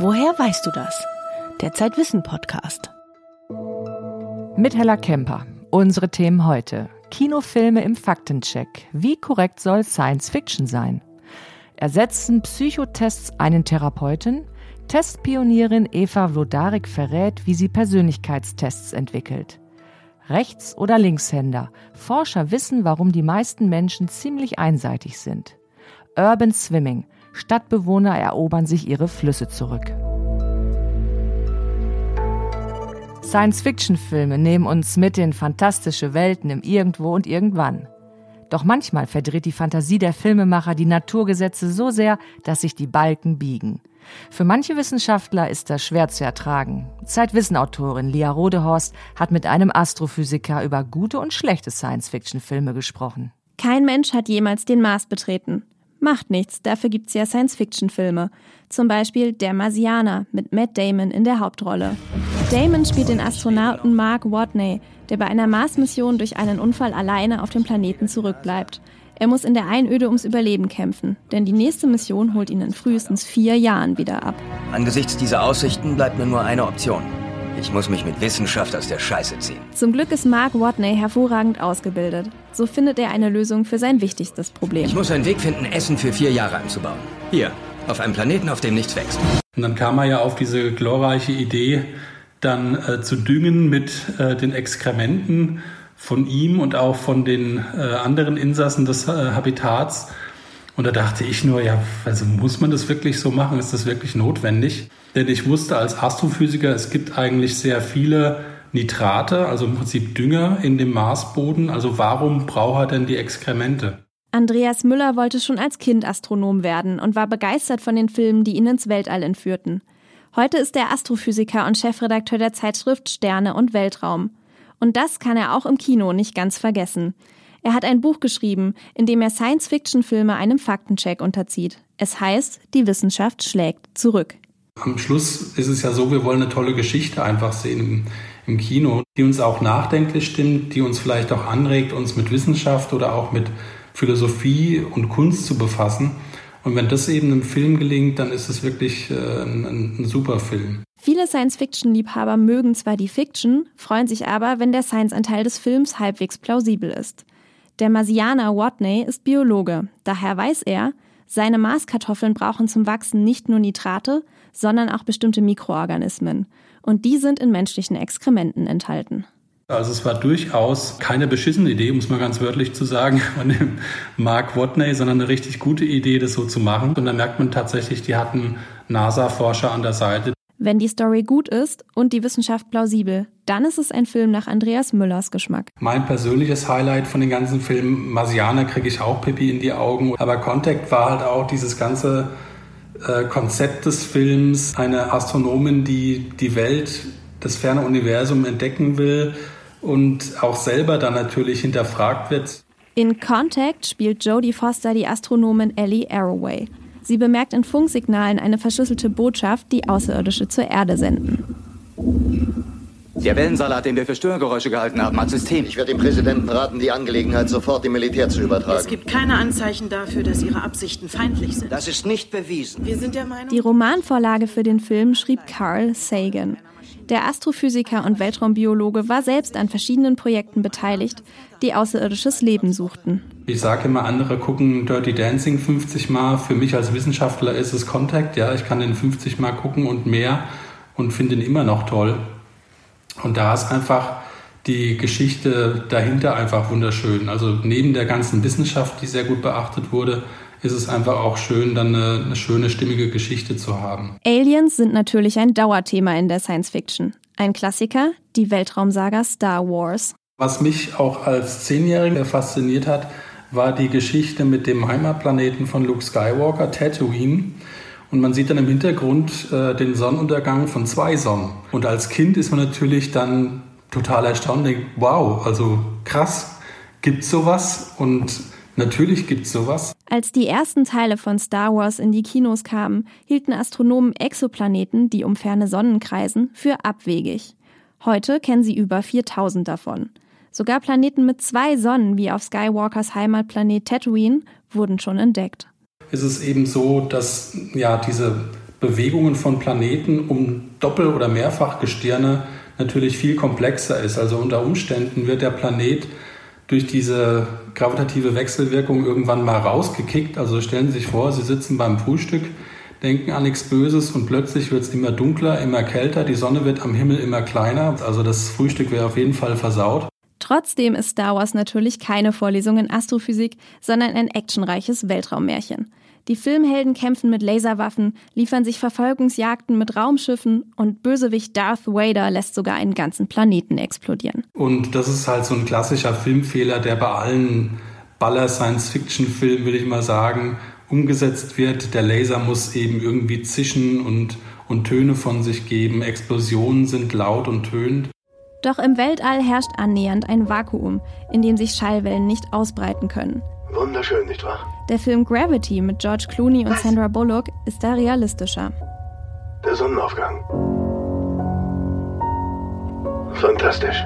Woher weißt du das? Der Zeitwissen Podcast. Mit Hella Kemper. Unsere Themen heute. Kinofilme im Faktencheck. Wie korrekt soll Science Fiction sein? Ersetzen Psychotests einen Therapeuten? Testpionierin Eva Vlodarek verrät, wie sie Persönlichkeitstests entwickelt. Rechts- oder Linkshänder. Forscher wissen, warum die meisten Menschen ziemlich einseitig sind. Urban Swimming. Stadtbewohner erobern sich ihre Flüsse zurück. Science-Fiction-Filme nehmen uns mit in fantastische Welten im Irgendwo und Irgendwann. Doch manchmal verdreht die Fantasie der Filmemacher die Naturgesetze so sehr, dass sich die Balken biegen. Für manche Wissenschaftler ist das schwer zu ertragen. Zeitwissenautorin Lia Rodehorst hat mit einem Astrophysiker über gute und schlechte Science-Fiction-Filme gesprochen. Kein Mensch hat jemals den Mars betreten. Macht nichts, dafür gibt's ja Science-Fiction-Filme. Zum Beispiel Der Marsianer mit Matt Damon in der Hauptrolle. Damon spielt den Astronauten Mark Watney, der bei einer Mars-Mission durch einen Unfall alleine auf dem Planeten zurückbleibt. Er muss in der Einöde ums Überleben kämpfen, denn die nächste Mission holt ihn in frühestens vier Jahren wieder ab. Angesichts dieser Aussichten bleibt mir nur eine Option. Ich muss mich mit Wissenschaft aus der Scheiße ziehen. Zum Glück ist Mark Watney hervorragend ausgebildet. So findet er eine Lösung für sein wichtigstes Problem. Ich muss einen Weg finden, Essen für vier Jahre anzubauen. Hier, auf einem Planeten, auf dem nichts wächst. Und dann kam er ja auf diese glorreiche Idee, dann äh, zu düngen mit äh, den Exkrementen von ihm und auch von den äh, anderen Insassen des äh, Habitats. Und da dachte ich nur, ja, also muss man das wirklich so machen? Ist das wirklich notwendig? Denn ich wusste als Astrophysiker, es gibt eigentlich sehr viele Nitrate, also im Prinzip Dünger in dem Marsboden. Also warum braucht er denn die Exkremente? Andreas Müller wollte schon als Kind Astronom werden und war begeistert von den Filmen, die ihn ins Weltall entführten. Heute ist er Astrophysiker und Chefredakteur der Zeitschrift Sterne und Weltraum. Und das kann er auch im Kino nicht ganz vergessen. Er hat ein Buch geschrieben, in dem er Science-Fiction-Filme einem Faktencheck unterzieht. Es heißt, die Wissenschaft schlägt zurück. Am Schluss ist es ja so, wir wollen eine tolle Geschichte einfach sehen im, im Kino, die uns auch nachdenklich stimmt, die uns vielleicht auch anregt, uns mit Wissenschaft oder auch mit Philosophie und Kunst zu befassen. Und wenn das eben im Film gelingt, dann ist es wirklich äh, ein, ein super Film. Viele Science-Fiction-Liebhaber mögen zwar die Fiction, freuen sich aber, wenn der Science-Anteil des Films halbwegs plausibel ist. Der Marsianer Watney ist Biologe, daher weiß er, seine Marskartoffeln brauchen zum Wachsen nicht nur Nitrate, sondern auch bestimmte Mikroorganismen. Und die sind in menschlichen Exkrementen enthalten. Also es war durchaus keine beschissene Idee, muss man ganz wörtlich zu sagen, von dem Mark Watney, sondern eine richtig gute Idee, das so zu machen. Und da merkt man tatsächlich, die hatten NASA-Forscher an der Seite. Wenn die Story gut ist und die Wissenschaft plausibel, dann ist es ein Film nach Andreas Müllers Geschmack. Mein persönliches Highlight von den ganzen Filmen, Marsianer kriege ich auch Pippi in die Augen. Aber Contact war halt auch dieses ganze äh, Konzept des Films, eine Astronomin, die die Welt, das ferne Universum entdecken will und auch selber dann natürlich hinterfragt wird. In Contact spielt Jodie Foster die Astronomin Ellie Arroway. Sie bemerkt in Funksignalen eine verschlüsselte Botschaft, die Außerirdische zur Erde senden. Der Wellensalat, den wir für Störgeräusche gehalten haben, hat System. Ich werde dem Präsidenten raten, die Angelegenheit sofort dem Militär zu übertragen. Es gibt keine Anzeichen dafür, dass Ihre Absichten feindlich sind. Das ist nicht bewiesen. Wir sind der Meinung. Die Romanvorlage für den Film schrieb Carl Sagan. Der Astrophysiker und Weltraumbiologe war selbst an verschiedenen Projekten beteiligt, die außerirdisches Leben suchten. Ich sage immer, andere gucken Dirty Dancing 50 Mal. Für mich als Wissenschaftler ist es Contact. Ja, ich kann den 50 Mal gucken und mehr und finde ihn immer noch toll. Und da ist einfach die Geschichte dahinter einfach wunderschön. Also neben der ganzen Wissenschaft, die sehr gut beachtet wurde, ist es einfach auch schön, dann eine, eine schöne, stimmige Geschichte zu haben. Aliens sind natürlich ein Dauerthema in der Science Fiction. Ein Klassiker, die Weltraumsaga Star Wars. Was mich auch als Zehnjähriger fasziniert hat, war die Geschichte mit dem Heimatplaneten von Luke Skywalker, Tatooine. Und man sieht dann im Hintergrund äh, den Sonnenuntergang von zwei Sonnen. Und als Kind ist man natürlich dann total erstaunt denkt, wow, also krass, gibt's sowas? Und Natürlich gibt's sowas. Als die ersten Teile von Star Wars in die Kinos kamen, hielten Astronomen Exoplaneten, die um ferne Sonnen kreisen, für abwegig. Heute kennen sie über 4000 davon. Sogar Planeten mit zwei Sonnen, wie auf Skywalkers Heimatplanet Tatooine, wurden schon entdeckt. Es ist eben so, dass ja diese Bewegungen von Planeten um Doppel- oder Mehrfachgestirne natürlich viel komplexer ist. Also unter Umständen wird der Planet durch diese gravitative Wechselwirkung irgendwann mal rausgekickt. Also stellen Sie sich vor, Sie sitzen beim Frühstück, denken an nichts Böses und plötzlich wird es immer dunkler, immer kälter, die Sonne wird am Himmel immer kleiner. Also das Frühstück wäre auf jeden Fall versaut. Trotzdem ist Star Wars natürlich keine Vorlesung in Astrophysik, sondern ein actionreiches Weltraummärchen. Die Filmhelden kämpfen mit Laserwaffen, liefern sich Verfolgungsjagden mit Raumschiffen und Bösewicht Darth Vader lässt sogar einen ganzen Planeten explodieren. Und das ist halt so ein klassischer Filmfehler, der bei allen Baller-Science-Fiction-Filmen, würde ich mal sagen, umgesetzt wird. Der Laser muss eben irgendwie zischen und, und Töne von sich geben. Explosionen sind laut und tönend. Doch im Weltall herrscht annähernd ein Vakuum, in dem sich Schallwellen nicht ausbreiten können. Wunderschön, nicht wahr? Der Film Gravity mit George Clooney und Sandra Bullock ist da realistischer. Der Sonnenaufgang. Fantastisch.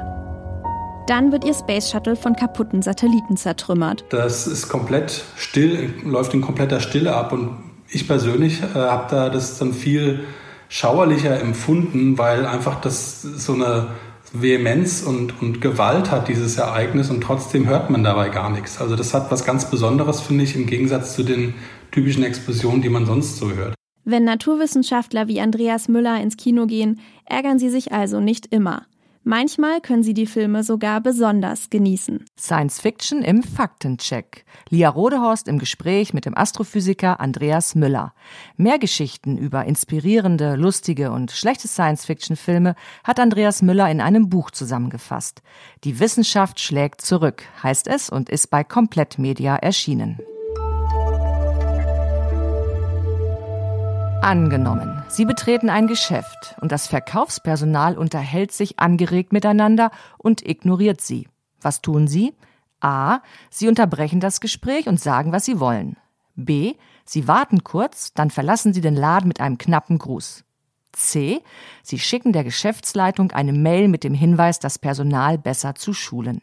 Dann wird ihr Space Shuttle von kaputten Satelliten zertrümmert. Das ist komplett still, läuft in kompletter Stille ab und ich persönlich äh, habe da das dann viel schauerlicher empfunden, weil einfach das so eine Vehemenz und, und Gewalt hat, dieses Ereignis, und trotzdem hört man dabei gar nichts. Also das hat was ganz Besonderes, finde ich, im Gegensatz zu den typischen Explosionen, die man sonst so hört. Wenn Naturwissenschaftler wie Andreas Müller ins Kino gehen, ärgern sie sich also nicht immer. Manchmal können Sie die Filme sogar besonders genießen. Science Fiction im Faktencheck. Lia Rodehorst im Gespräch mit dem Astrophysiker Andreas Müller. Mehr Geschichten über inspirierende, lustige und schlechte Science-Fiction-Filme hat Andreas Müller in einem Buch zusammengefasst. Die Wissenschaft schlägt zurück, heißt es und ist bei Komplettmedia erschienen. Angenommen, Sie betreten ein Geschäft und das Verkaufspersonal unterhält sich angeregt miteinander und ignoriert Sie. Was tun Sie? A. Sie unterbrechen das Gespräch und sagen, was Sie wollen. B. Sie warten kurz, dann verlassen Sie den Laden mit einem knappen Gruß. C. Sie schicken der Geschäftsleitung eine Mail mit dem Hinweis, das Personal besser zu schulen.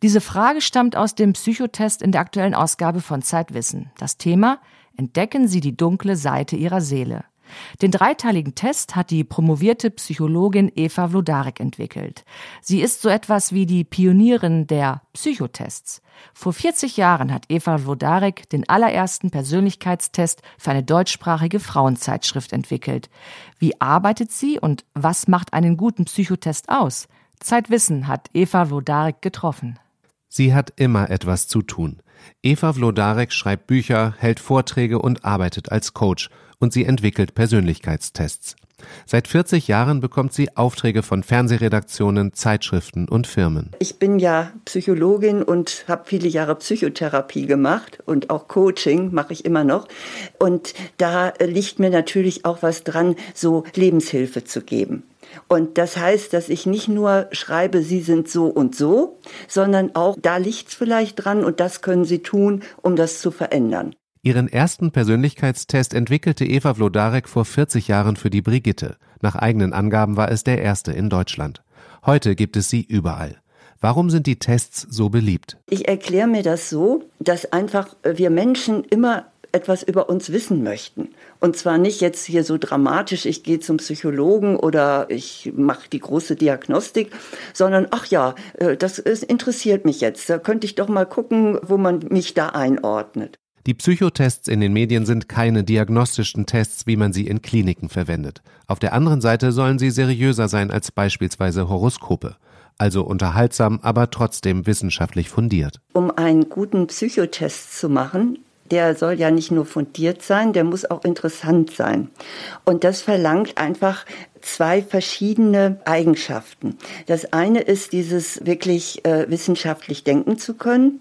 Diese Frage stammt aus dem Psychotest in der aktuellen Ausgabe von Zeitwissen. Das Thema Entdecken Sie die dunkle Seite Ihrer Seele. Den dreiteiligen Test hat die promovierte Psychologin Eva Vlodarek entwickelt. Sie ist so etwas wie die Pionierin der Psychotests. Vor 40 Jahren hat Eva Vlodarek den allerersten Persönlichkeitstest für eine deutschsprachige Frauenzeitschrift entwickelt. Wie arbeitet sie und was macht einen guten Psychotest aus? Zeitwissen hat Eva Vlodarek getroffen. Sie hat immer etwas zu tun. Eva Vlodarek schreibt Bücher, hält Vorträge und arbeitet als Coach und sie entwickelt Persönlichkeitstests. Seit 40 Jahren bekommt sie Aufträge von Fernsehredaktionen, Zeitschriften und Firmen. Ich bin ja Psychologin und habe viele Jahre Psychotherapie gemacht und auch Coaching mache ich immer noch. Und da liegt mir natürlich auch was dran, so Lebenshilfe zu geben. Und das heißt, dass ich nicht nur schreibe, Sie sind so und so, sondern auch, da liegt's vielleicht dran und das können Sie tun, um das zu verändern. Ihren ersten Persönlichkeitstest entwickelte Eva Vlodarek vor 40 Jahren für die Brigitte. Nach eigenen Angaben war es der erste in Deutschland. Heute gibt es sie überall. Warum sind die Tests so beliebt? Ich erkläre mir das so, dass einfach wir Menschen immer etwas über uns wissen möchten. Und zwar nicht jetzt hier so dramatisch, ich gehe zum Psychologen oder ich mache die große Diagnostik, sondern ach ja, äh, das interessiert mich jetzt. Da könnte ich doch mal gucken, wo man mich da einordnet. Die Psychotests in den Medien sind keine diagnostischen Tests, wie man sie in Kliniken verwendet. Auf der anderen Seite sollen sie seriöser sein als beispielsweise Horoskope. Also unterhaltsam, aber trotzdem wissenschaftlich fundiert. Um einen guten Psychotest zu machen, der soll ja nicht nur fundiert sein, der muss auch interessant sein. Und das verlangt einfach zwei verschiedene Eigenschaften. Das eine ist dieses wirklich äh, wissenschaftlich denken zu können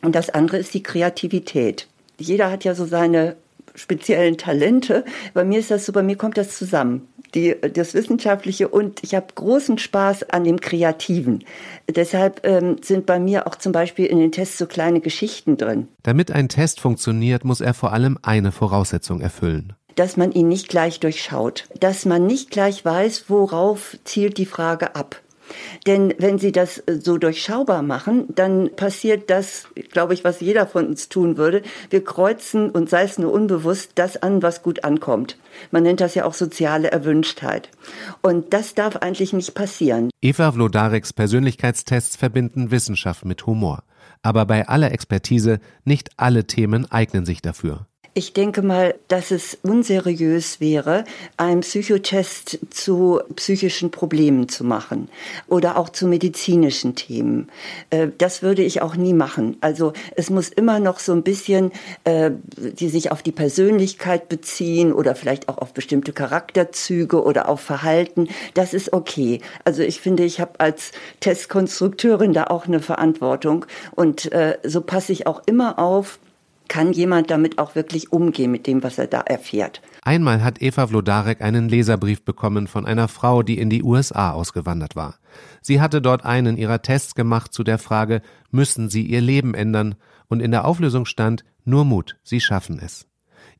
und das andere ist die Kreativität. Jeder hat ja so seine speziellen Talente. Bei mir ist das so, bei mir kommt das zusammen die, das Wissenschaftliche und ich habe großen Spaß an dem Kreativen. Deshalb ähm, sind bei mir auch zum Beispiel in den Tests so kleine Geschichten drin. Damit ein Test funktioniert, muss er vor allem eine Voraussetzung erfüllen dass man ihn nicht gleich durchschaut, dass man nicht gleich weiß, worauf zielt die Frage ab. Denn wenn Sie das äh, so durchschaubar machen, dann passiert das, glaube ich, was jeder von uns tun würde. Wir kreuzen und sei es nur unbewusst das an, was gut ankommt. Man nennt das ja auch soziale Erwünschtheit. Und das darf eigentlich nicht passieren. Eva Vlodareks Persönlichkeitstests verbinden Wissenschaft mit Humor. Aber bei aller Expertise, nicht alle Themen eignen sich dafür. Ich denke mal, dass es unseriös wäre, einen Psychotest zu psychischen Problemen zu machen oder auch zu medizinischen Themen. Äh, das würde ich auch nie machen. Also es muss immer noch so ein bisschen, äh, die sich auf die Persönlichkeit beziehen oder vielleicht auch auf bestimmte Charakterzüge oder auf Verhalten. Das ist okay. Also ich finde, ich habe als Testkonstrukteurin da auch eine Verantwortung und äh, so passe ich auch immer auf, kann jemand damit auch wirklich umgehen mit dem, was er da erfährt. Einmal hat Eva Vlodarek einen Leserbrief bekommen von einer Frau, die in die USA ausgewandert war. Sie hatte dort einen ihrer Tests gemacht zu der Frage, müssen sie ihr Leben ändern? Und in der Auflösung stand, nur Mut, sie schaffen es.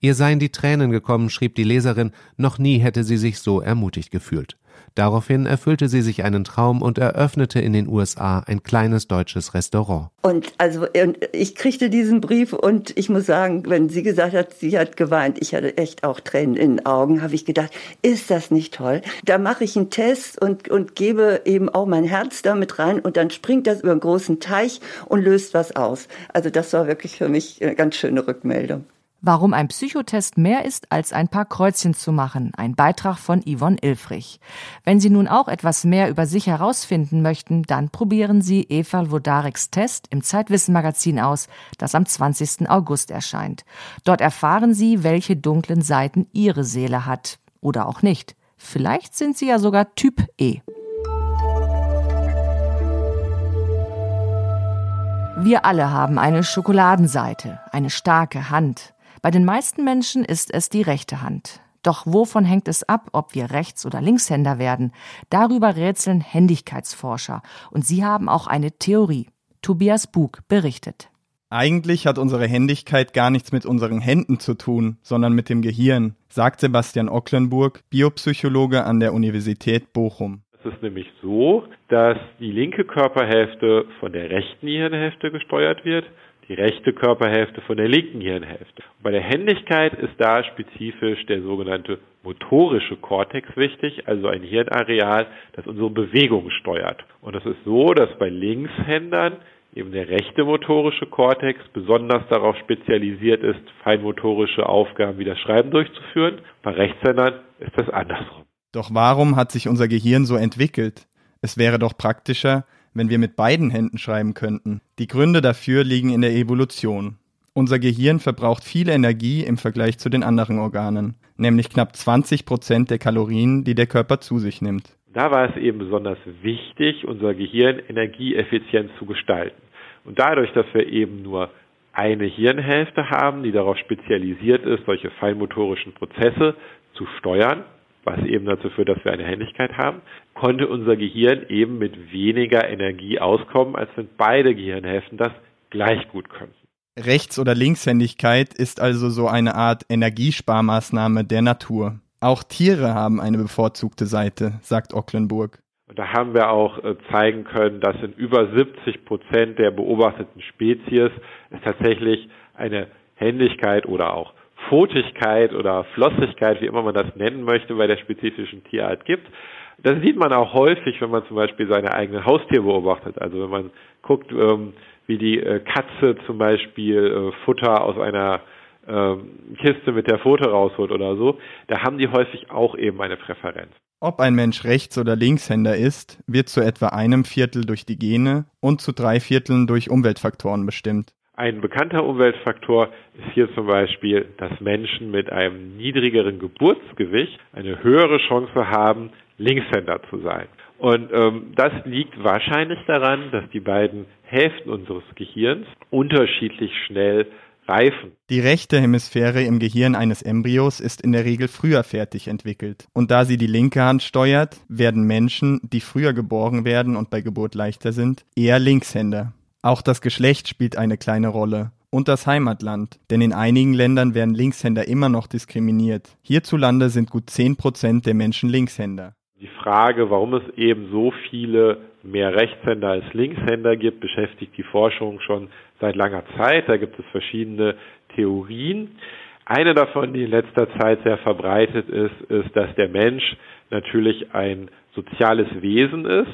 Ihr seien die Tränen gekommen, schrieb die Leserin, noch nie hätte sie sich so ermutigt gefühlt. Daraufhin erfüllte sie sich einen Traum und eröffnete in den USA ein kleines deutsches Restaurant. Und also ich kriegte diesen Brief und ich muss sagen, wenn sie gesagt hat, sie hat geweint, ich hatte echt auch Tränen in den Augen, habe ich gedacht, ist das nicht toll? Da mache ich einen Test und, und gebe eben auch mein Herz damit rein und dann springt das über einen großen Teich und löst was aus. Also das war wirklich für mich eine ganz schöne Rückmeldung. Warum ein Psychotest mehr ist, als ein paar Kreuzchen zu machen. Ein Beitrag von Yvonne Ilfrich. Wenn Sie nun auch etwas mehr über sich herausfinden möchten, dann probieren Sie Eva Wodareks Test im Zeitwissen-Magazin aus, das am 20. August erscheint. Dort erfahren Sie, welche dunklen Seiten Ihre Seele hat. Oder auch nicht. Vielleicht sind Sie ja sogar Typ E. Wir alle haben eine Schokoladenseite, eine starke Hand, bei den meisten Menschen ist es die rechte Hand. Doch wovon hängt es ab, ob wir Rechts- oder Linkshänder werden? Darüber rätseln Händigkeitsforscher. Und sie haben auch eine Theorie. Tobias Bug berichtet. Eigentlich hat unsere Händigkeit gar nichts mit unseren Händen zu tun, sondern mit dem Gehirn, sagt Sebastian Ocklenburg, Biopsychologe an der Universität Bochum. Es ist nämlich so, dass die linke Körperhälfte von der rechten Hirnhälfte gesteuert wird die rechte Körperhälfte von der linken Hirnhälfte. bei der Händigkeit ist da spezifisch der sogenannte motorische Kortex wichtig, also ein Hirnareal, das unsere Bewegung steuert. Und es ist so, dass bei Linkshändern eben der rechte motorische Kortex besonders darauf spezialisiert ist, feinmotorische Aufgaben wie das Schreiben durchzuführen. Bei Rechtshändern ist das andersrum. Doch warum hat sich unser Gehirn so entwickelt? Es wäre doch praktischer, wenn wir mit beiden Händen schreiben könnten. Die Gründe dafür liegen in der Evolution. Unser Gehirn verbraucht viel Energie im Vergleich zu den anderen Organen, nämlich knapp 20 Prozent der Kalorien, die der Körper zu sich nimmt. Da war es eben besonders wichtig, unser Gehirn energieeffizient zu gestalten. Und dadurch, dass wir eben nur eine Hirnhälfte haben, die darauf spezialisiert ist, solche feinmotorischen Prozesse zu steuern, was eben dazu führt, dass wir eine Händigkeit haben, konnte unser Gehirn eben mit weniger Energie auskommen, als wenn beide Gehirnhälften das gleich gut könnten. Rechts- oder Linkshändigkeit ist also so eine Art Energiesparmaßnahme der Natur. Auch Tiere haben eine bevorzugte Seite, sagt Ocklenburg. Und da haben wir auch äh, zeigen können, dass in über 70 Prozent der beobachteten Spezies es tatsächlich eine Händigkeit oder auch Fotigkeit oder Flossigkeit, wie immer man das nennen möchte, bei der spezifischen Tierart gibt. Das sieht man auch häufig, wenn man zum Beispiel seine eigenen Haustiere beobachtet. Also wenn man guckt, ähm, wie die äh, Katze zum Beispiel äh, Futter aus einer ähm, Kiste mit der Pfote rausholt oder so, da haben die häufig auch eben eine Präferenz. Ob ein Mensch Rechts- oder Linkshänder ist, wird zu etwa einem Viertel durch die Gene und zu drei Vierteln durch Umweltfaktoren bestimmt. Ein bekannter Umweltfaktor ist hier zum Beispiel, dass Menschen mit einem niedrigeren Geburtsgewicht eine höhere Chance haben, Linkshänder zu sein. Und ähm, das liegt wahrscheinlich daran, dass die beiden Hälften unseres Gehirns unterschiedlich schnell reifen. Die rechte Hemisphäre im Gehirn eines Embryos ist in der Regel früher fertig entwickelt. Und da sie die linke Hand steuert, werden Menschen, die früher geboren werden und bei Geburt leichter sind, eher Linkshänder. Auch das Geschlecht spielt eine kleine Rolle und das Heimatland, denn in einigen Ländern werden Linkshänder immer noch diskriminiert. Hierzulande sind gut 10 Prozent der Menschen Linkshänder. Die Frage, warum es eben so viele mehr Rechtshänder als Linkshänder gibt, beschäftigt die Forschung schon seit langer Zeit. Da gibt es verschiedene Theorien. Eine davon, die in letzter Zeit sehr verbreitet ist, ist, dass der Mensch natürlich ein soziales Wesen ist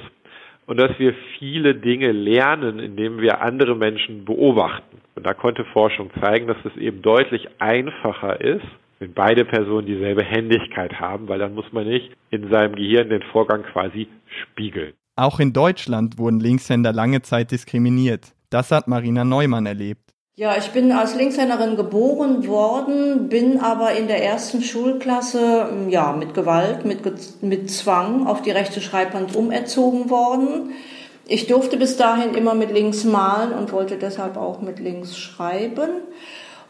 und dass wir viele Dinge lernen, indem wir andere Menschen beobachten. Und da konnte Forschung zeigen, dass es eben deutlich einfacher ist, wenn beide Personen dieselbe Händigkeit haben, weil dann muss man nicht in seinem Gehirn den Vorgang quasi spiegeln. Auch in Deutschland wurden Linkshänder lange Zeit diskriminiert. Das hat Marina Neumann erlebt. Ja, ich bin als Linkshänderin geboren worden, bin aber in der ersten Schulklasse ja, mit Gewalt, mit, mit Zwang auf die rechte Schreibhand umerzogen worden. Ich durfte bis dahin immer mit links malen und wollte deshalb auch mit links schreiben.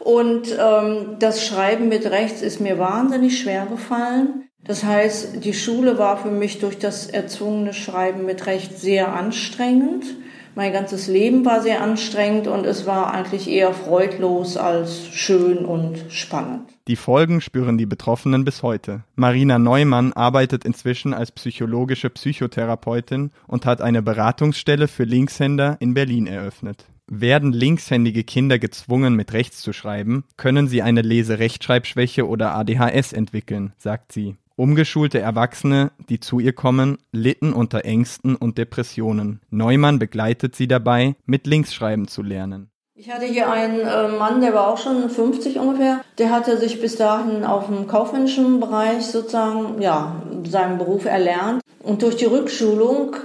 Und ähm, das Schreiben mit rechts ist mir wahnsinnig schwer gefallen. Das heißt, die Schule war für mich durch das erzwungene Schreiben mit rechts sehr anstrengend. Mein ganzes Leben war sehr anstrengend und es war eigentlich eher freudlos als schön und spannend. Die Folgen spüren die Betroffenen bis heute. Marina Neumann arbeitet inzwischen als psychologische Psychotherapeutin und hat eine Beratungsstelle für Linkshänder in Berlin eröffnet. Werden linkshändige Kinder gezwungen, mit rechts zu schreiben, können sie eine Leserechtschreibschwäche oder ADHS entwickeln, sagt sie. Umgeschulte Erwachsene, die zu ihr kommen, litten unter Ängsten und Depressionen. Neumann begleitet sie dabei, mit Linksschreiben zu lernen. Ich hatte hier einen äh, Mann, der war auch schon 50 ungefähr. Der hatte sich bis dahin auf dem kaufmännischen Bereich sozusagen, ja, seinen Beruf erlernt. Und durch die Rückschulung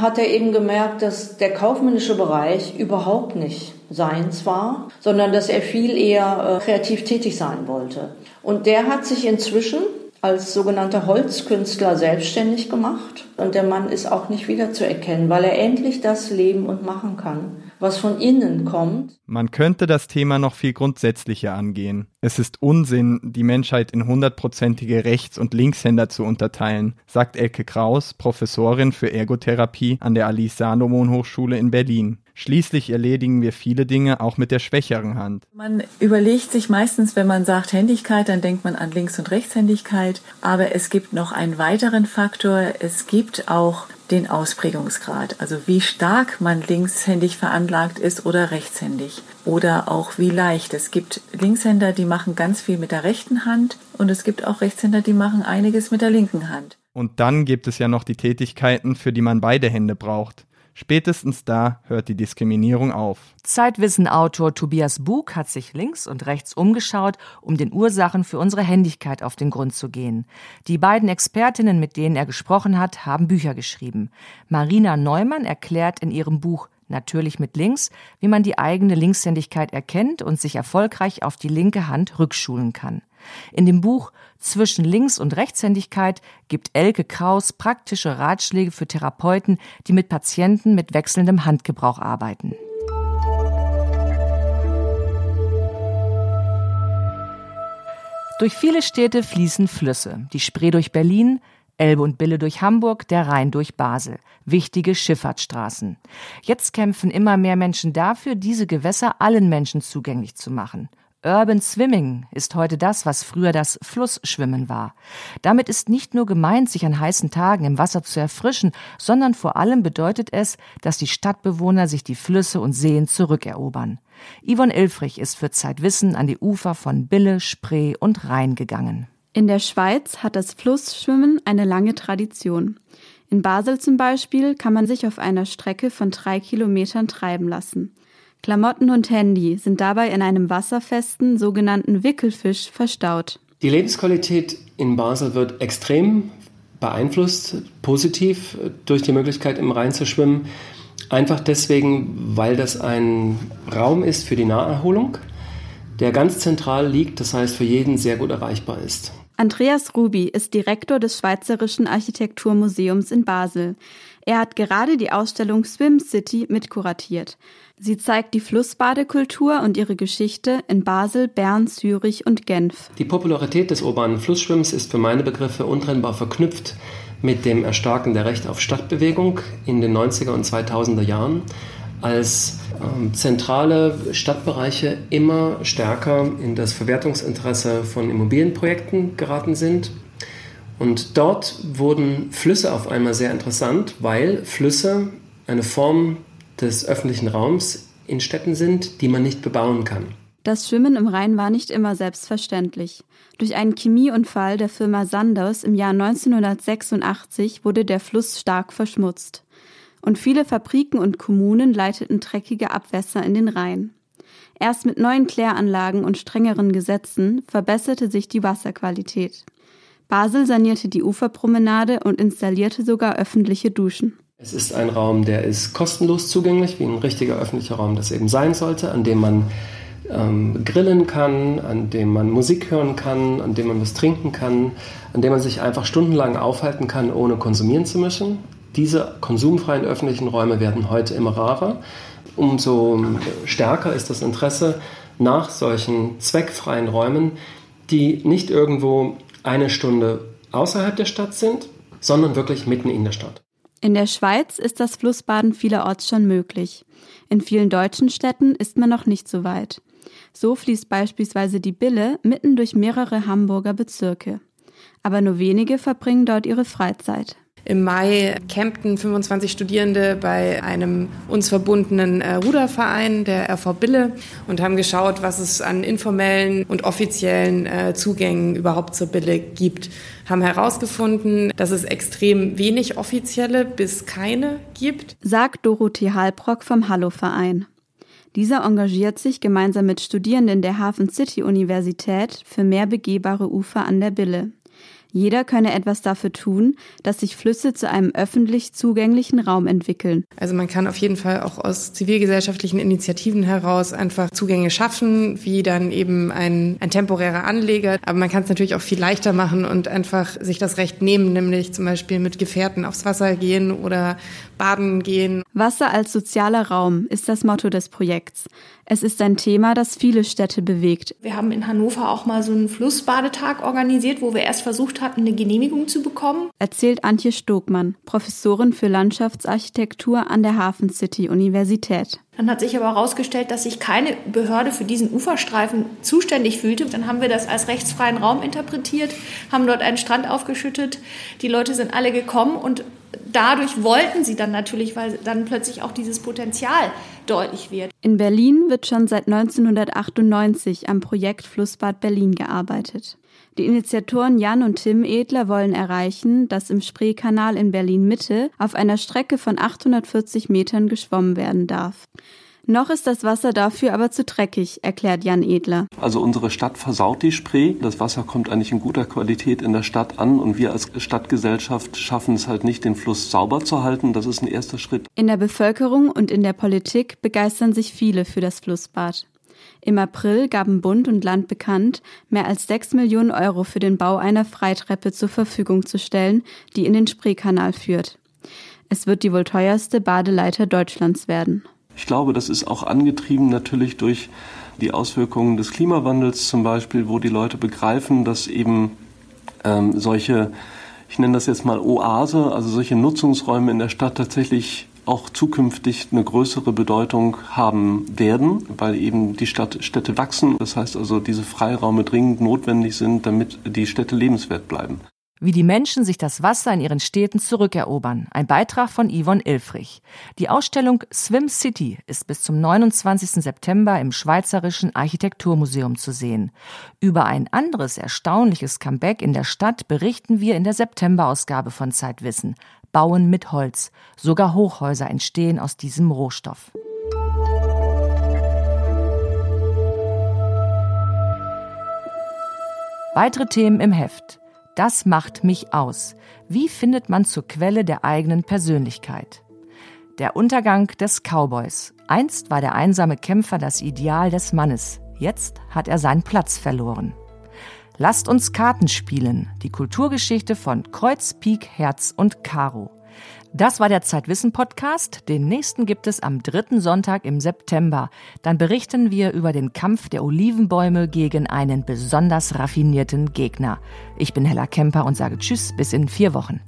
hat er eben gemerkt, dass der kaufmännische Bereich überhaupt nicht seins war, sondern dass er viel eher äh, kreativ tätig sein wollte. Und der hat sich inzwischen als sogenannter Holzkünstler selbstständig gemacht. Und der Mann ist auch nicht wiederzuerkennen, weil er endlich das leben und machen kann, was von innen kommt. Man könnte das Thema noch viel grundsätzlicher angehen. Es ist Unsinn, die Menschheit in hundertprozentige Rechts- und Linkshänder zu unterteilen, sagt Elke Kraus, Professorin für Ergotherapie an der Alice Salomon Hochschule in Berlin. Schließlich erledigen wir viele Dinge auch mit der schwächeren Hand. Man überlegt sich meistens, wenn man sagt Händigkeit, dann denkt man an Links- und Rechtshändigkeit. Aber es gibt noch einen weiteren Faktor. Es gibt auch den Ausprägungsgrad, also wie stark man linkshändig veranlagt ist oder rechtshändig oder auch wie leicht. Es gibt Linkshänder, die machen ganz viel mit der rechten Hand und es gibt auch Rechtshänder, die machen einiges mit der linken Hand. Und dann gibt es ja noch die Tätigkeiten, für die man beide Hände braucht. Spätestens da hört die Diskriminierung auf. Zeitwissen-Autor Tobias Bug hat sich links und rechts umgeschaut, um den Ursachen für unsere Händigkeit auf den Grund zu gehen. Die beiden Expertinnen, mit denen er gesprochen hat, haben Bücher geschrieben. Marina Neumann erklärt in ihrem Buch natürlich mit links, wie man die eigene Linkshändigkeit erkennt und sich erfolgreich auf die linke Hand rückschulen kann. In dem Buch Zwischen Links- und Rechtshändigkeit gibt Elke Kraus praktische Ratschläge für Therapeuten, die mit Patienten mit wechselndem Handgebrauch arbeiten. Durch viele Städte fließen Flüsse. Die Spree durch Berlin, Elbe und Bille durch Hamburg, der Rhein durch Basel. Wichtige Schifffahrtsstraßen. Jetzt kämpfen immer mehr Menschen dafür, diese Gewässer allen Menschen zugänglich zu machen. Urban Swimming ist heute das, was früher das Flussschwimmen war. Damit ist nicht nur gemeint, sich an heißen Tagen im Wasser zu erfrischen, sondern vor allem bedeutet es, dass die Stadtbewohner sich die Flüsse und Seen zurückerobern. Yvonne Ilfrich ist für Zeitwissen an die Ufer von Bille, Spree und Rhein gegangen. In der Schweiz hat das Flussschwimmen eine lange Tradition. In Basel zum Beispiel kann man sich auf einer Strecke von drei Kilometern treiben lassen. Klamotten und Handy sind dabei in einem wasserfesten sogenannten Wickelfisch verstaut. Die Lebensqualität in Basel wird extrem beeinflusst, positiv durch die Möglichkeit im Rhein zu schwimmen. Einfach deswegen, weil das ein Raum ist für die Naherholung, der ganz zentral liegt, das heißt für jeden sehr gut erreichbar ist. Andreas Ruby ist Direktor des Schweizerischen Architekturmuseums in Basel. Er hat gerade die Ausstellung Swim City mitkuratiert. Sie zeigt die Flussbadekultur und ihre Geschichte in Basel, Bern, Zürich und Genf. Die Popularität des urbanen Flussschwimmens ist für meine Begriffe untrennbar verknüpft mit dem Erstarken der Recht auf Stadtbewegung in den 90er und 2000er Jahren, als ähm, zentrale Stadtbereiche immer stärker in das Verwertungsinteresse von Immobilienprojekten geraten sind Und dort wurden Flüsse auf einmal sehr interessant, weil Flüsse eine Form des öffentlichen Raums in Städten sind, die man nicht bebauen kann. Das Schwimmen im Rhein war nicht immer selbstverständlich. Durch einen Chemieunfall der Firma Sanders im Jahr 1986 wurde der Fluss stark verschmutzt. Und viele Fabriken und Kommunen leiteten dreckige Abwässer in den Rhein. Erst mit neuen Kläranlagen und strengeren Gesetzen verbesserte sich die Wasserqualität. Basel sanierte die Uferpromenade und installierte sogar öffentliche Duschen. Es ist ein Raum, der ist kostenlos zugänglich, wie ein richtiger öffentlicher Raum das eben sein sollte, an dem man ähm, grillen kann, an dem man Musik hören kann, an dem man was trinken kann, an dem man sich einfach stundenlang aufhalten kann, ohne konsumieren zu müssen. Diese konsumfreien öffentlichen Räume werden heute immer rarer. Umso stärker ist das Interesse nach solchen zweckfreien Räumen, die nicht irgendwo eine Stunde außerhalb der Stadt sind, sondern wirklich mitten in der Stadt. In der Schweiz ist das Flussbaden vielerorts schon möglich. In vielen deutschen Städten ist man noch nicht so weit. So fließt beispielsweise die Bille mitten durch mehrere Hamburger Bezirke. Aber nur wenige verbringen dort ihre Freizeit. Im Mai campten 25 Studierende bei einem uns verbundenen äh, Ruderverein, der RV Bille, und haben geschaut, was es an informellen und offiziellen äh, Zugängen überhaupt zur Bille gibt. Haben herausgefunden, dass es extrem wenig offizielle bis keine gibt. Sagt Dorothee Halbrock vom Hallo-Verein. Dieser engagiert sich gemeinsam mit Studierenden der Hafen City Universität für mehr begehbare Ufer an der Bille. Jeder könne etwas dafür tun, dass sich Flüsse zu einem öffentlich zugänglichen Raum entwickeln. Also man kann auf jeden Fall auch aus zivilgesellschaftlichen Initiativen heraus einfach Zugänge schaffen, wie dann eben ein, ein temporärer Anleger. Aber man kann es natürlich auch viel leichter machen und einfach sich das Recht nehmen, nämlich zum Beispiel mit Gefährten aufs Wasser gehen oder baden gehen. Wasser als sozialer Raum ist das Motto des Projekts. Es ist ein Thema, das viele Städte bewegt. Wir haben in Hannover auch mal so einen Flussbadetag organisiert, wo wir erst versucht hatten, eine Genehmigung zu bekommen. Erzählt Antje Stogmann, Professorin für Landschaftsarchitektur an der Hafen City Universität. Dann hat sich aber herausgestellt, dass sich keine Behörde für diesen Uferstreifen zuständig fühlte. Dann haben wir das als rechtsfreien Raum interpretiert, haben dort einen Strand aufgeschüttet. Die Leute sind alle gekommen und dadurch wollten sie dann natürlich, weil dann plötzlich auch dieses Potenzial deutlich wird. In Berlin wird schon seit 1998 am Projekt Flussbad Berlin gearbeitet. Die Initiatoren Jan und Tim Edler wollen erreichen, dass im Spreekanal in Berlin Mitte auf einer Strecke von 840 Metern geschwommen werden darf. Noch ist das Wasser dafür aber zu dreckig, erklärt Jan Edler. Also unsere Stadt versaut die Spree. Das Wasser kommt eigentlich in guter Qualität in der Stadt an und wir als Stadtgesellschaft schaffen es halt nicht, den Fluss sauber zu halten. Das ist ein erster Schritt. In der Bevölkerung und in der Politik begeistern sich viele für das Flussbad. Im April gaben Bund und Land bekannt, mehr als 6 Millionen Euro für den Bau einer Freitreppe zur Verfügung zu stellen, die in den Spreekanal führt. Es wird die wohl teuerste Badeleiter Deutschlands werden. Ich glaube, das ist auch angetrieben natürlich durch die Auswirkungen des Klimawandels zum Beispiel, wo die Leute begreifen, dass eben ähm, solche, ich nenne das jetzt mal Oase, also solche Nutzungsräume in der Stadt tatsächlich auch zukünftig eine größere Bedeutung haben werden, weil eben die Stadt, Städte wachsen. Das heißt also, diese Freiraume dringend notwendig sind, damit die Städte lebenswert bleiben wie die Menschen sich das Wasser in ihren Städten zurückerobern. Ein Beitrag von Yvonne Ilfrich. Die Ausstellung Swim City ist bis zum 29. September im Schweizerischen Architekturmuseum zu sehen. Über ein anderes erstaunliches Comeback in der Stadt berichten wir in der September-Ausgabe von Zeitwissen. Bauen mit Holz. Sogar Hochhäuser entstehen aus diesem Rohstoff. Weitere Themen im Heft. Das macht mich aus. Wie findet man zur Quelle der eigenen Persönlichkeit? Der Untergang des Cowboys. Einst war der einsame Kämpfer das Ideal des Mannes. Jetzt hat er seinen Platz verloren. Lasst uns Karten spielen. Die Kulturgeschichte von Kreuz, Pik, Herz und Karo. Das war der Zeitwissen Podcast. Den nächsten gibt es am dritten Sonntag im September. Dann berichten wir über den Kampf der Olivenbäume gegen einen besonders raffinierten Gegner. Ich bin Hella Kemper und sage Tschüss bis in vier Wochen.